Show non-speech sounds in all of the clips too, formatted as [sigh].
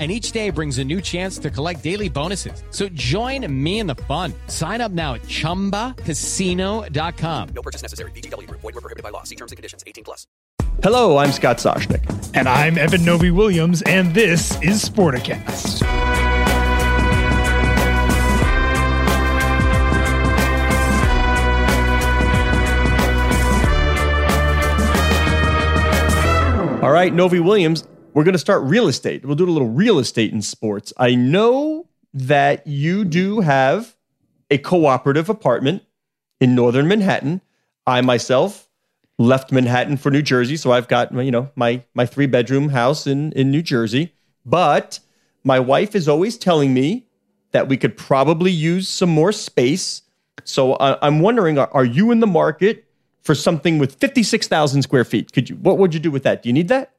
and each day brings a new chance to collect daily bonuses. So join me in the fun. Sign up now at ChumbaCasino.com. No purchase necessary. VGW. Void were prohibited by law. See terms and conditions. 18 plus. Hello, I'm Scott Soshnick. And I'm Eben Novy Williams, and this is Sporticast. All right, Novy Williams, we're going to start real estate. We'll do a little real estate in sports. I know that you do have a cooperative apartment in northern Manhattan. I myself left Manhattan for New Jersey, so I've got you know my my three bedroom house in in New Jersey. But my wife is always telling me that we could probably use some more space. So I, I'm wondering, are, are you in the market for something with 56,000 square feet? Could you? What would you do with that? Do you need that?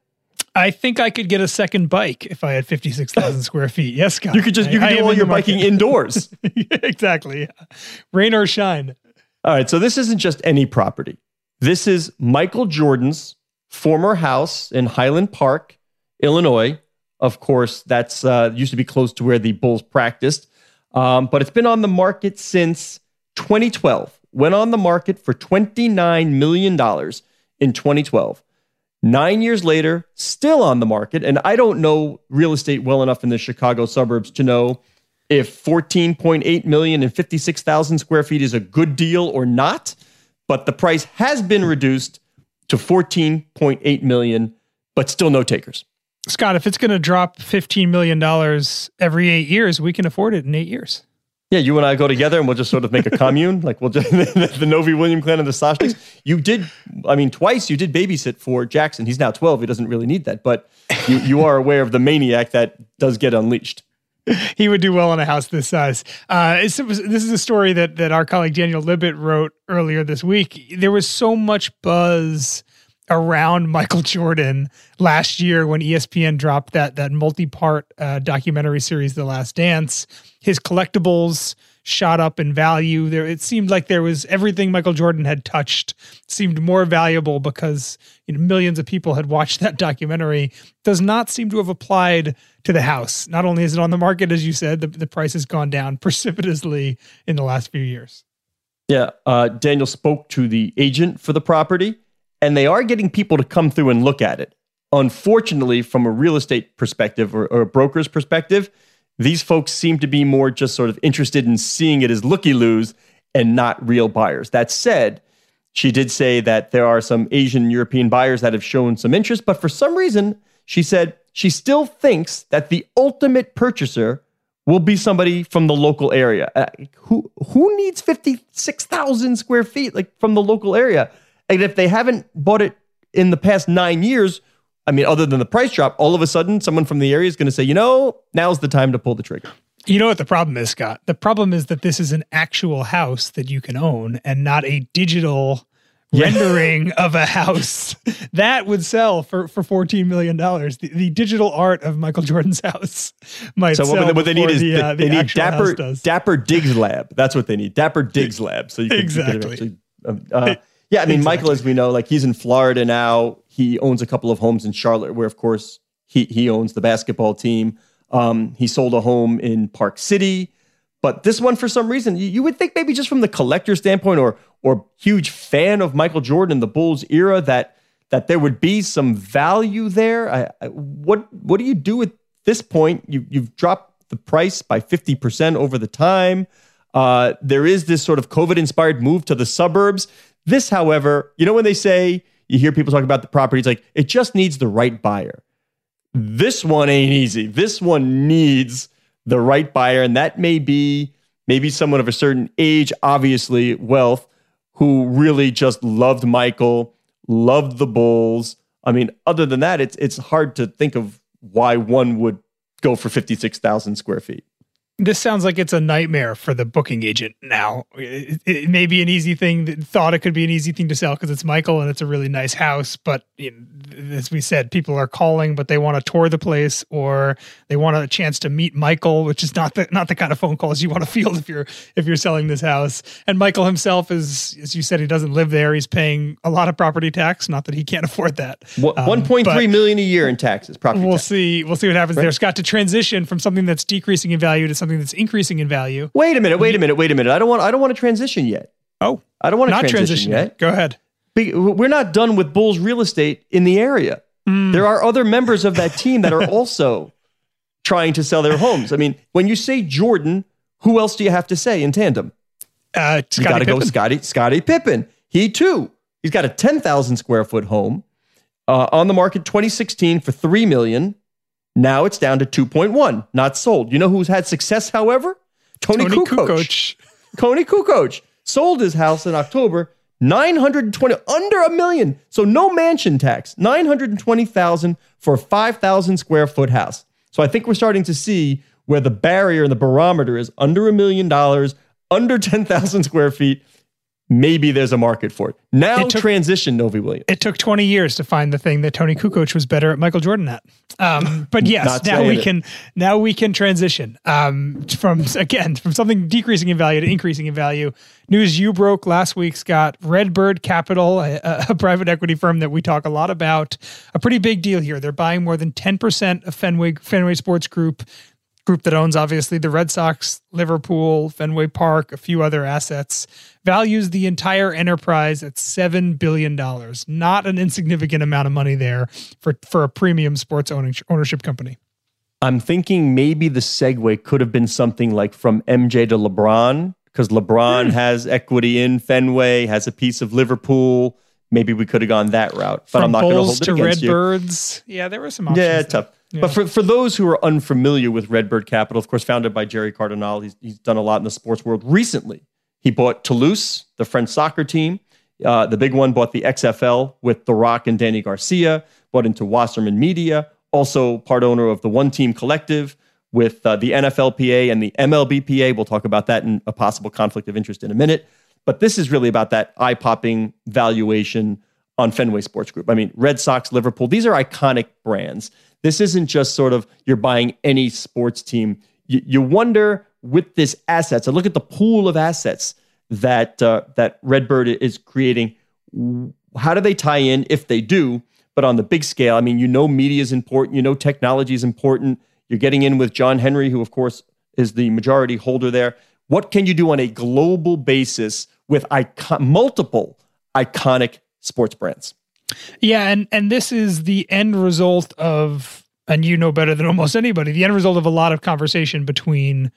I think I could get a second bike if I had 56,000 [laughs] square feet. Yes, Scott. You could just you could I- I do am all your biking indoors. [laughs] exactly. Rain or shine. All right, so this isn't just any property. This is Michael Jordan's former house in Highland Park, Illinois. Of course, that's uh, used to be close to where the Bulls practiced, um, but it's been on the market since 2012. Went on the market for 29 million dollars in 2012. Nine years later, still on the market, and I don't know real estate well enough in the Chicago suburbs to know if 14.8 million and 56,000 square feet is a good deal or not, but the price has been reduced to 14.8 million, but still no takers. Scott, if it's going to drop $15 million every eight years, we can afford it in eight years. Yeah, you and I go together and we'll just sort of make a commune. Like we'll just [laughs] the Novy William clan and the Soshniks. You did, I mean, twice you did babysit for Jackson. He's now 12. He doesn't really need that, but you, you are aware of the maniac that does get unleashed. [laughs] he would do well in a house this size. Uh, this is a story that that our colleague Daniel Libit wrote earlier this week. There was so much buzz around Michael Jordan last year when ESPN dropped that that multi part uh, documentary series, The Last Dance. His collectibles shot up in value. There, it seemed like there was everything Michael Jordan had touched seemed more valuable because you know, millions of people had watched that documentary. Does not seem to have applied to the house. Not only is it on the market, as you said, the, the price has gone down precipitously in the last few years. Yeah, uh, Daniel spoke to the agent for the property, and they are getting people to come through and look at it. Unfortunately, from a real estate perspective or, or a broker's perspective, these folks seem to be more just sort of interested in seeing it as looky loos and not real buyers. That said, she did say that there are some Asian European buyers that have shown some interest, but for some reason, she said she still thinks that the ultimate purchaser will be somebody from the local area. Uh, who who needs 56,000 square feet like from the local area? And if they haven't bought it in the past 9 years, I mean other than the price drop, all of a sudden someone from the area is going to say, "You know, now's the time to pull the trigger." You know what the problem is, Scott? The problem is that this is an actual house that you can own and not a digital rendering [laughs] of a house that would sell for, for $14 million. The, the digital art of Michael Jordan's house [laughs] might So sell what, they- what they need is the, they, uh, the they need Dapper. Dapper Diggs Lab. That's what they need. Dapper Diggs Lab. So you can, you can Exactly. actually, um, uh, yeah, I mean, Michael, as we know, like he's in Florida now. He owns a couple of homes in Charlotte, where of course he he owns the basketball team. Um, he sold a home in Park City, but this one, for some reason, you, you would think maybe just from the collector standpoint, or or huge fan of Michael Jordan in the Bulls era, that that there would be some value there. I, I, what what do you do at this point? You you've dropped the price by fifty percent over the time. Uh, there is this sort of COVID inspired move to the suburbs. This, however, you know when they say You hear people talk about the property. It's like it just needs the right buyer. This one ain't easy. This one needs the right buyer, and that may be maybe someone of a certain age, obviously wealth, who really just loved Michael, loved the Bulls. I mean, other than that, it's it's hard to think of why one would go for fifty six thousand square feet. This sounds like it's a nightmare for the booking agent now. It, it may be an easy thing, thought it could be an easy thing to sell because it's Michael and it's a really nice house. But you know, as we said, people are calling, but they want to tour the place or they want a chance to meet Michael, which is not the not the kind of phone calls you want to field if you're if you're selling this house. And Michael himself is, as you said, he doesn't live there. He's paying a lot of property tax. Not that he can't [laughs] afford that. Um, One point three million a year in taxes. Property. We'll tax. see. We'll see what happens right. there, Scott. To transition from something that's decreasing in value to something something that's increasing in value. Wait a minute, wait a minute, wait a minute. I don't want I don't want to transition yet. Oh. I don't want to not transition, transition yet. Go ahead. We're not done with Bulls real estate in the area. Mm. There are other members of that team that are [laughs] also trying to sell their homes. I mean, when you say Jordan, who else do you have to say in tandem? Uh, you got to go Scottie. Scottie Pippen. He too. He's got a 10,000 square foot home uh, on the market 2016 for 3 million. Now it's down to 2.1, not sold. You know who's had success, however? Toni, Toni Kukoc. Kukoc. [laughs] Toni Kukoc sold his house in October, 920 under a million. So no mansion tax, 920,000 for a 5,000 square foot house. So I think we're starting to see where the barrier and the barometer is under a million dollars, under 10,000 square feet maybe there's a market for it. Now it took, transition Novy Williams. It took 20 years to find the thing that Toni Kukoc was better at Michael Jordan at. Um, [laughs] but yes, now we it. can now we can transition um, from again from something decreasing in value to increasing in value. News you broke last week, Scott. Redbird Capital, a, a private equity firm that we talk a lot about, a pretty big deal here. They're buying more than 10% of Fenway Fenway Sports Group group that owns obviously the Red Sox, Liverpool, Fenway Park, a few other assets, values the entire enterprise at $7 billion. Not an insignificant amount of money there for, for a premium sports ownership company. I'm thinking maybe the segue could have been something like from MJ to LeBron, because LeBron mm. has equity in Fenway, has a piece of Liverpool. Maybe we could have gone that route, but from I'm not going to hold it to against Redbirds. You. Yeah, there were some options. Yeah, tough. Yeah. But for, for those who are unfamiliar with Redbird Capital, of course, founded by Gerry Cardinale, he's, he's done a lot in the sports world. Recently, he bought Toulouse, the French soccer team. Uh, the big one bought the XFL with The Rock and Dany Garcia, bought into Wasserman Media, also part owner of the One Team Collective with uh, the NFLPA and the MLBPA. We'll talk about that in a possible conflict of interest in a minute. But this is really about that eye popping valuation on Fenway Sports Group. I mean, Red Sox, Liverpool, these are iconic brands. This isn't just sort of you're buying any sports team. You, you wonder with this assets. So look at the pool of assets that uh, that Redbird is creating. How do they tie in if they do? But on the big scale, I mean, you know, media is important. You know, technology is important. You're getting in with John Henry, who of course is the majority holder there. What can you do on a global basis with icon- multiple iconic sports brands? Yeah, and and this is the end result of and you know better than almost anybody, the end result of a lot of conversation between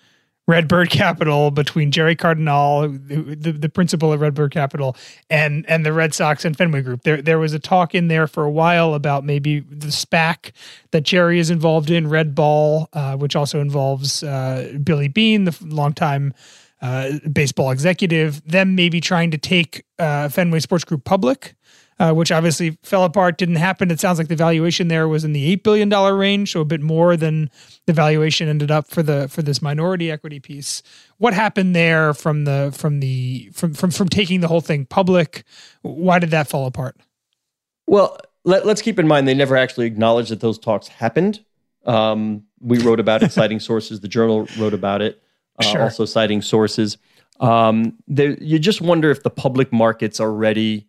Redbird Capital, between Gerry Cardinale, the, the, principal of Redbird Capital, and and the Red Sox and Fenway Group. There there was a talk in there for a while about maybe the SPAC that Jerry is involved in, RedBall, uh, which also involves uh, Billy Beane, the longtime uh, baseball executive. Them maybe trying to take uh, Fenway Sports Group public uh, which obviously fell apart, didn't happen. It sounds like the valuation there was in the eight billion dollar range, so a bit more than the valuation ended up for the for this minority equity piece. What happened there from the from the from from from taking the whole thing public? Why did that fall apart? Well, let, us keep in mind they never actually acknowledged that those talks happened. Um, we wrote about it, [laughs] citing sources. The journal wrote about it, uh, sure. also citing sources. Um, there, you just wonder if the public markets are ready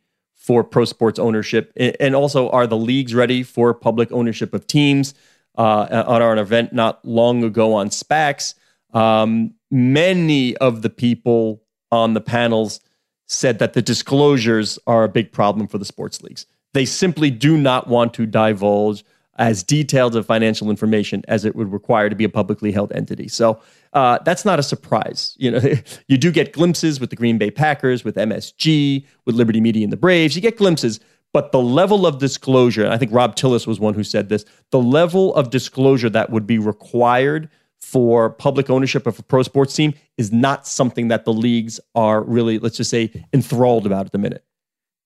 for pro sports ownership? And also, are the leagues ready for public ownership of teams? Uh, on our event not long ago on SPACs, um, many of the people on the panels said that the disclosures are a big problem for the sports leagues. They simply do not want to divulge as detailed of financial information as it would require to be a publicly held entity. So uh, that's not a surprise. You know, [laughs] you do get glimpses with the Green Bay Packers, with MSG, with Liberty Media and the Braves. You get glimpses, But the level of disclosure, and I think Rob Tilliss was one who said this, the level of disclosure that would be required for public ownership of a pro sports team is not something that the leagues are really, let's just say, enthralled about at the minute.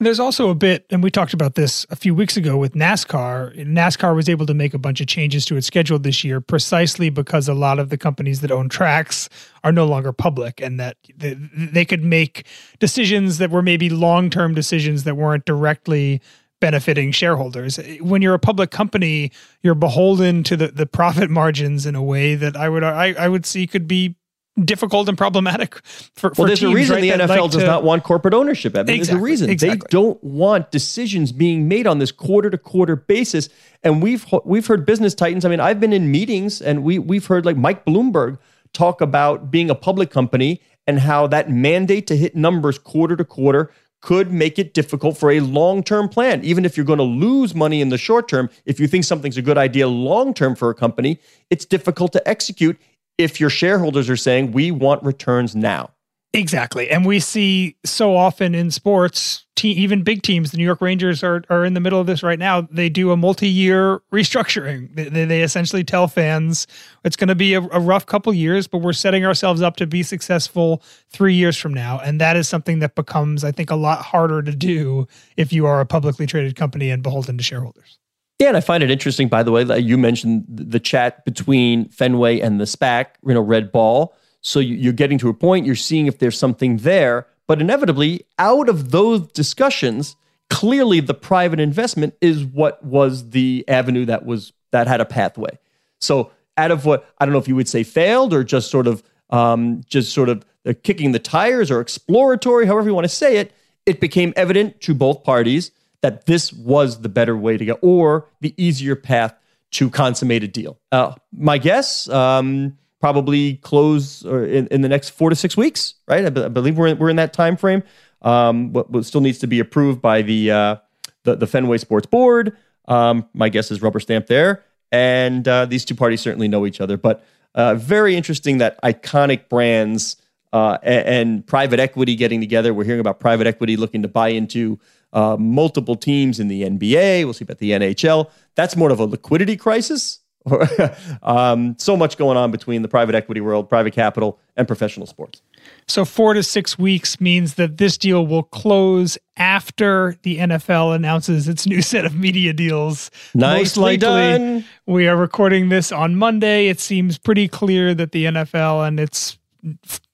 There's also a bit, and we talked about this a few weeks ago with NASCAR. NASCAR was able to make a bunch of changes to its schedule this year precisely because a lot of the companies that own tracks are no longer public and that they, could make decisions that were maybe long term decisions that weren't directly benefiting shareholders. When you're a public company, you're beholden to the, the profit margins in a way that I would I, I would see could be difficult and problematic for, well, for there's teams, a reason right, the NFL like does to- not want corporate ownership. I mean, Exactly, there's a reason exactly. they don't want decisions being made on this quarter to quarter basis. And we've we've heard business titans. I mean, I've been in meetings and we we've heard like Mike Bloomberg talk about being a public company and how that mandate to hit numbers quarter to quarter could make it difficult for a long-term plan. Even if you're going to lose money in the short term, if you think something's a good idea long-term for a company, it's difficult to execute if your shareholders are saying we want returns now. Exactly. And we see so often in sports, te- even big teams, the New York Rangers are, are in the middle of this right now. They do a multi year restructuring. They, they, essentially tell fans it's going to be a, a rough couple years, but we're setting ourselves up to be successful three years from now. And that is something that becomes, I think, a lot harder to do if you are a publicly traded company and beholden to shareholders. Yeah, and I find it interesting, by the way, that you mentioned the chat between Fenway and the SPAC, you know, RedBall. So you- you're getting to a point, you're seeing if there's something there, but inevitably, out of those discussions, clearly the private investment is what was the avenue that was that had a pathway. So out of what I don't know if you would say failed or just sort of um, just sort of kicking the tires or exploratory, however you want to say it, it became evident to both parties that this was the better way to go or the easier path to consummate a deal. Uh, my guess, um, probably close or in, in the next four to six weeks, right? I believe we're in, we're in that time frame. Um, what, what still needs to be approved by the uh, the, the Fenway Sports Board. Um, my guess is rubber stamp there, and uh, these two parties certainly know each other. But uh, very interesting that iconic brands uh, and, and private equity getting together. We're hearing about private equity looking to buy into uh, multiple teams in the NBA. We'll see about the NHL. That's more of a liquidity crisis. [laughs] um, so much going on between the private equity world, private capital, and professional sports. So four to six weeks means that this deal will close after the NFL announces its new set of media deals. Most likely, done. we are recording this on Monday. It seems pretty clear that the NFL and its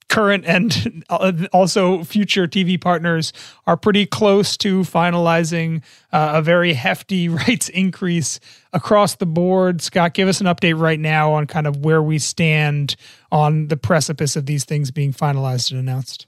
current and [laughs] also future TV partners are pretty close to finalizing uh, a very hefty [laughs] rights increase across the board. Scott, give us an update right now on kind of where we stand on the precipice of these things being finalized and announced.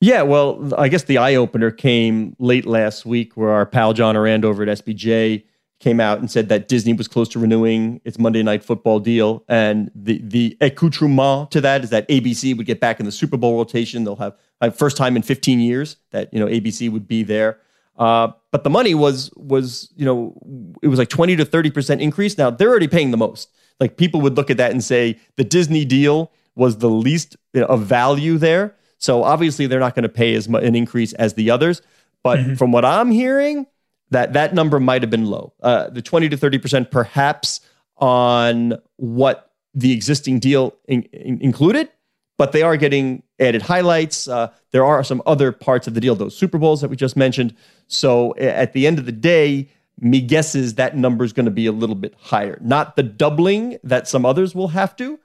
Yeah, well, I guess the eye opener came late last week where our pal John Ourand over at SBJ came out and said that Disney was close to renewing its Monday Night Football deal, and the the accoutrement to that is that ABC would get back in the Super Bowl rotation. They'll have uh, first time in 15 years that you know ABC would be there. Uh, but the money was was you know it was like 20 to 30 percent increase. Now they're already paying the most. Like people would look at that and say the Disney deal was the least you know, of value there. So obviously they're not going to pay as much an increase as the others. But from what I'm hearing, that that number might have been low. Uh, the 20 to 30 percent, perhaps on what the existing deal in, in- included, but they are getting added highlights. Uh, there are some other parts of the deal, those Super Bowls that we just mentioned. So at the end of the day, me guesses that number is going to be a little bit higher. Not the doubling that some others will have to,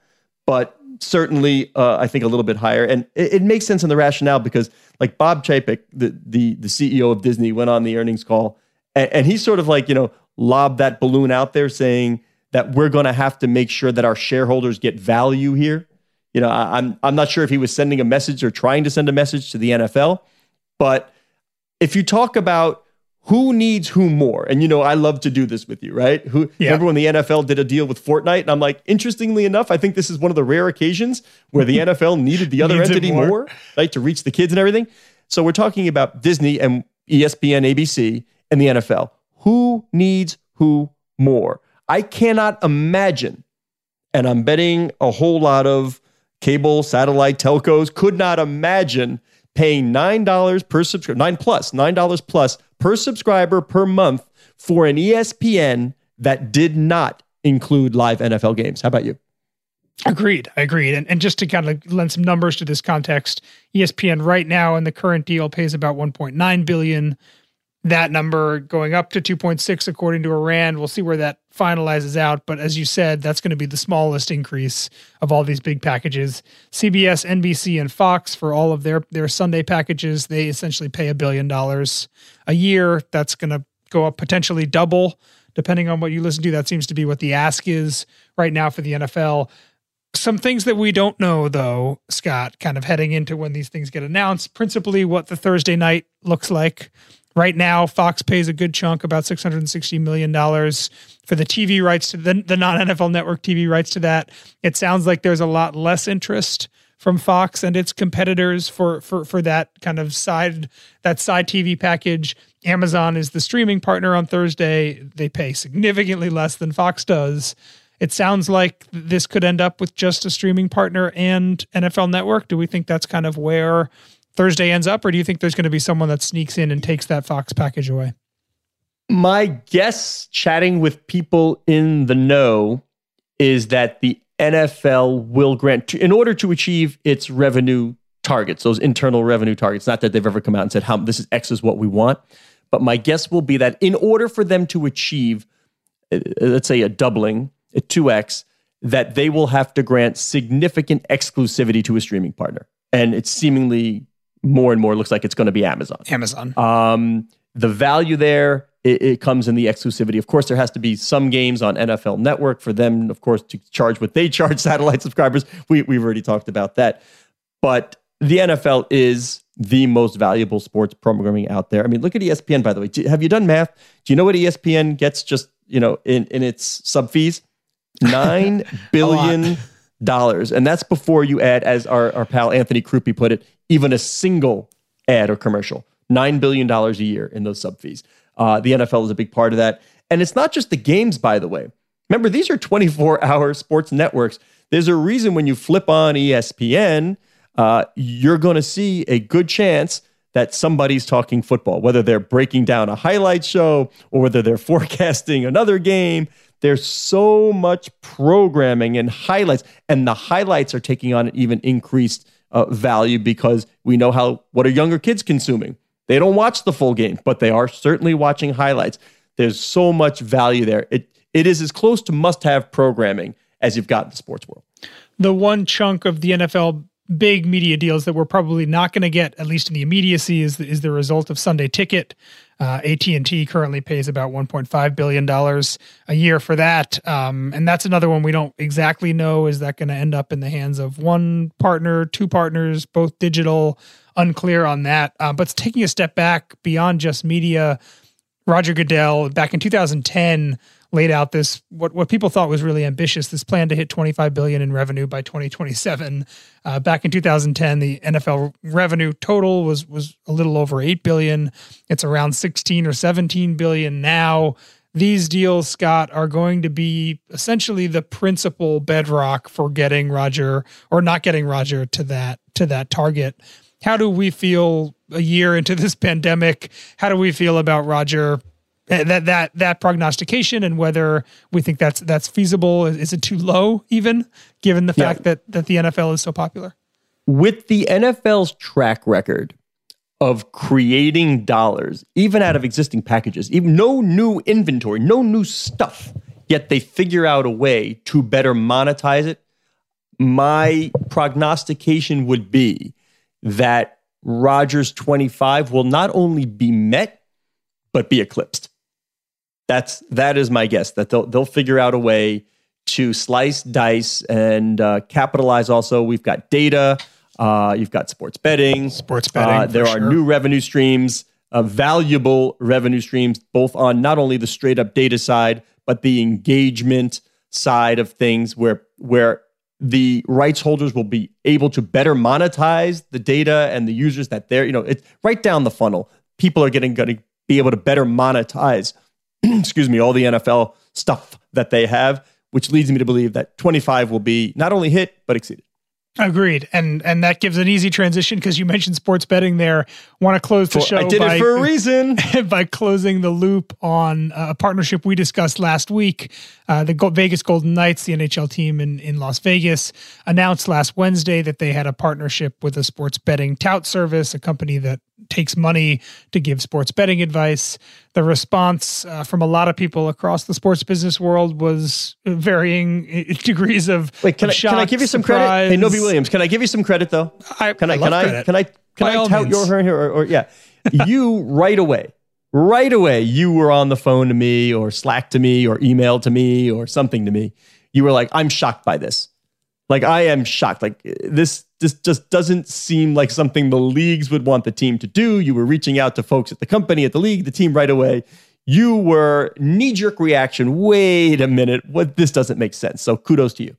but certainly uh, I think a little bit higher. And it, it makes sense in the rationale because like Bob Chapek, the, the, the CEO of Disney went on the earnings call and, and he sort of like, you know, lobbed that balloon out there saying that we're going to have to make sure that our shareholders get value here. You know, I, I'm, I'm not sure if he was sending a message or trying to send a message to the NFL, but if you talk about who needs who more, and you know, I love to do this with you, right? Who Yeah. remember when the NFL did a deal with Fortnite, and I'm like, interestingly enough, I think this is one of the rare occasions where the [laughs] NFL needed the other entity more. more, right, to reach the kids and everything. So we're talking about Disney and ESPN, ABC, and the NFL. Who needs who more? I cannot imagine, and I'm betting a whole lot of cable, satellite, telcos could not imagine paying $9 per subscriber, 9 plus, $9 plus per subscriber per month for an ESPN that did not include live NFL games. How about you? Agreed. I agreed. And, and just to kind of lend some numbers to this context, ESPN right now in the current deal pays about 1.9 billion. That number going up to 2.6 according to Ourand. We'll see where that finalizes out. But as you said, that's going to be the smallest increase of all these big packages. CBS, NBC, and Fox for all of their their Sunday packages, they essentially pay a billion dollars a year. That's going to go up potentially double depending on what you listen to. That seems to be what the ask is right now for the NFL. Some things that we don't know, though, Scott, kind of heading into when these things get announced, principally what the Thursday night looks like. Right now, Fox pays a good chunk, about $660 million for the TV rights to the, the non NFL network TV rights to that. It sounds like there's a lot less interest from Fox and its competitors for, for, for that kind of side, that side TV package. Amazon is the streaming partner on Thursday. They pay significantly less than Fox does. It sounds like this could end up with just a streaming partner and NFL Network. Do we think that's kind of where Thursday ends up, or do you think there's going to be someone that sneaks in and takes that Fox package away? My guess, chatting with people in the know, is that the NFL will grant, in order to achieve its revenue targets, those internal revenue targets, not that they've ever come out and said, how this is X is what we want. But my guess will be that in order for them to achieve, uh, let's say, a doubling a 2x, that they will have to grant significant exclusivity to a streaming partner. And it's seemingly more and more looks like it's going to be Amazon. Amazon. Um, the value there, it, it, comes in the exclusivity. Of course, there has to be some games on NFL Network for them, of course, to charge what they [laughs] charge satellite subscribers. We, we've already talked about that. But the NFL is the most valuable sports programming out there. I mean, look at ESPN, by the way. Have you done math? Do you know what ESPN gets just, you know, in, in its sub fees? [laughs] Nine billion dollars. And that's before you add, as our, our pal Anthony Crupi put it, even a single ad or commercial. $9 billion a year in those sub fees. Uh, the NFL is a big part of that. And it's not just the games, by the way. Remember, these are 24 hour sports networks. There's a reason when you flip on ESPN, uh, you're going to see a good chance that somebody's talking football, whether they're breaking down a highlight show or whether they're [laughs] forecasting another game. There's so much programming and highlights, and the highlights are taking on an even increased uh, value because we know how what are younger kids consuming. They don't watch the full game, but they are certainly watching highlights. There's so much value there. It it is as close to must-have programming as you've got in the sports world. The one chunk of the NFL big media deals that we're probably not going to get, at least in the immediacy, is the, is the result of Sunday Ticket. Uh, AT&T currently pays about 1.5 billion dollars a year for that, um, and that's another one we don't exactly know. Is that going to end up in the hands of one partner, two partners, both digital? Unclear on that. Uh, but taking a step back beyond just media, Roger Goodell back in 2010 laid out this what what people thought was really ambitious this plan to hit 25 billion in revenue by 2027 uh, back in 2010 the NFL revenue total was was a little over 8 billion. It's around 16 or 17 billion now. These deals Scott are going to be essentially the principal bedrock for getting Roger or not getting Roger to that to that target. How do we feel a year into this [laughs] pandemic? How do we feel about Roger that that that prognostication and whether we think that's that's feasible. Is it too low even given the fact yeah. that that the NFL is so popular? With the NFL's track record of creating dollars even out of existing packages even no new inventory no new stuff yet they figure out a way to better monetize it my prognostication would be that Rogers 25 will not only be met but be eclipsed that's that is my guess that they'll they'll figure out a way to slice, dice, and uh, capitalize. Also, we've got data. Uh, you've got sports betting. Sports betting. Uh, there are sure. new revenue streams, uh, valuable revenue streams, both on not only the straight up data side, but the engagement side of things, where where the rights holders will be able to better monetize the data and the users that they're you know it's right down the funnel. People are getting going to be able to better monetize [clears throat] excuse me, all the NFL stuff that they have, which leads me to believe that 25 will be not only hit, but exceeded. Agreed, and and that gives an easy transition because you mentioned sports betting there. Want to close the For- show? I did by, it for a reason. [laughs] by closing the loop on a partnership we discussed last week. Uh, the Vegas Golden Knights, the NHL team in, in Las Vegas, announced last Wednesday that they had a partnership with a sports betting tout service, a company that takes money to give sports betting advice. The response uh, from a lot of people across the sports business world was varying [laughs] degrees of Wait, can of I can I give you some credit? Hey, surprise. Novy Williams, can I give you some credit though? I- can I, I can I can I can By I tout means. your or, or yeah. [laughs] you right away. Right away, you were on the phone to me or Slack to me or email to me or something to me. You were like, I'm shocked by this. Like I am shocked. Like this this just doesn't seem like something the leagues would want the team to do. You were reaching out to folks at the company, at the league, the team right away. You were knee jerk reaction. Wait a minute. What this doesn't make sense. So kudos to you.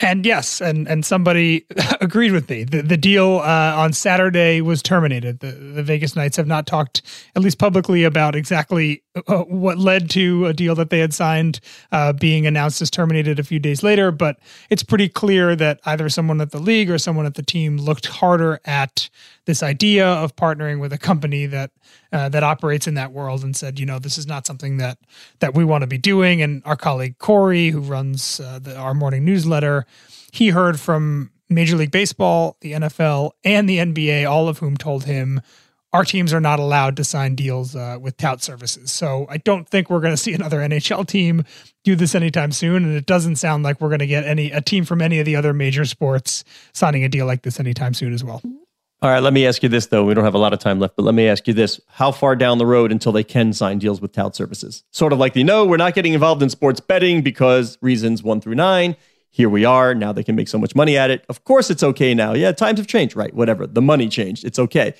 And yes, and and somebody [laughs] agreed with me. The the deal uh, on Saturday was terminated. The the Vegas Knights have not talked, at least publicly, about exactly uh, what led to a deal that they had signed uh, being announced as terminated a few days later. But it's pretty clear that either someone at the league or someone at the team looked harder at this idea of partnering with a company that uh, that operates in that world and said, you know, this is not something that that we want to be doing. And our colleague Corey, who runs uh, the, our morning newsletter, he heard from Major League Baseball, the NFL, and the NBA, all of whom told him our teams are not allowed to sign deals uh, with tout services. So I don't think we're going to see [laughs] another NHL team do this anytime soon, and it doesn't sound like we're going to get any a team from any of the other major sports signing a deal like this anytime soon as well. All right, let me ask you this though. We don't have a lot of time left, but let me ask you this. How far down the road until they can sign deals with tout services? Sort of like the no, we're not getting involved in sports betting because reasons one through nine. Here we are. Now they can make so much money at it. Of course it's okay now. Yeah, times have changed, right? Whatever. The money changed. It's okay.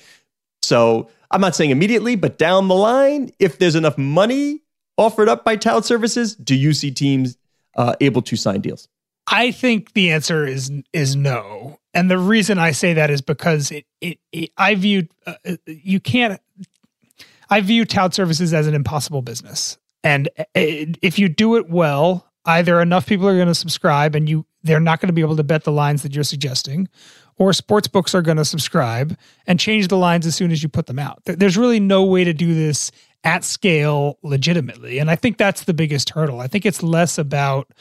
So I'm not saying immediately, but down the line, if there's enough money offered up by tout services, do you see teams uh, able to sign deals? I think the answer is is no, and the reason I say that is because it it, it I view uh, uh, you can't. I view tout services as an impossible business, and uh, if you do it well, either enough people are going to subscribe, and you they're not going to be able to bet the lines that you're suggesting, or sports books are going to subscribe and change the lines as soon as you put them out. There's really no way to do this at scale legitimately, and I think that's the biggest hurdle. I think it's less about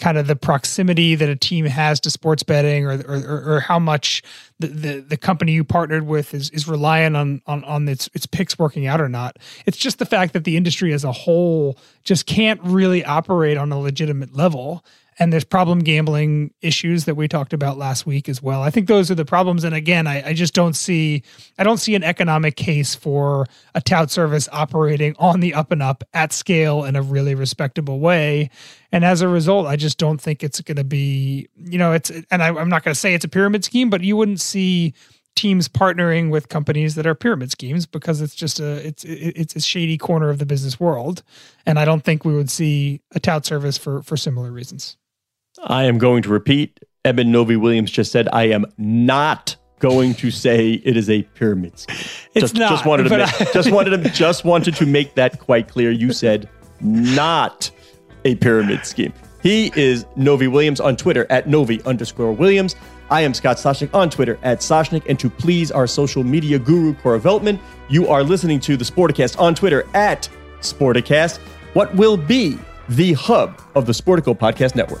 kind of the proximity that a team has to sports betting or or, or how much the, the, the company you partnered with is, is reliant on, on on its its picks working out or not. It's just the fact that the industry as a whole just can't really operate on a legitimate level. And there's problem gambling issues that we talked about last week as well. I think those are the problems. And again, I, I just don't see I don't see an economic case for a tout service operating on the up and up at scale in a really respectable way. And as a result, I just don't think it's going to be, you know, it's, and I, I'm not going to say it's a pyramid scheme, but you wouldn't see teams partnering with companies that are pyramid schemes because it's just a, it's, it's a shady corner of the business world. And I don't think we would see a tout service for, for similar reasons. I am going to repeat. Eben Novy Williams just said, I am not going to say it is a pyramid scheme. It's just, not, Just wanted, to make, I- just, wanted to, just wanted to make that quite clear. You said not a pyramid scheme. He is Novy Williams on Twitter at Novy underscore Williams. I am Scott Soshnick on Twitter at Soshnick. And to please our social media guru, Cora Veltman, you are listening to the Sporticast on Twitter at Sporticast, what will be the hub of the Sportico Podcast Network.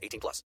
18 plus.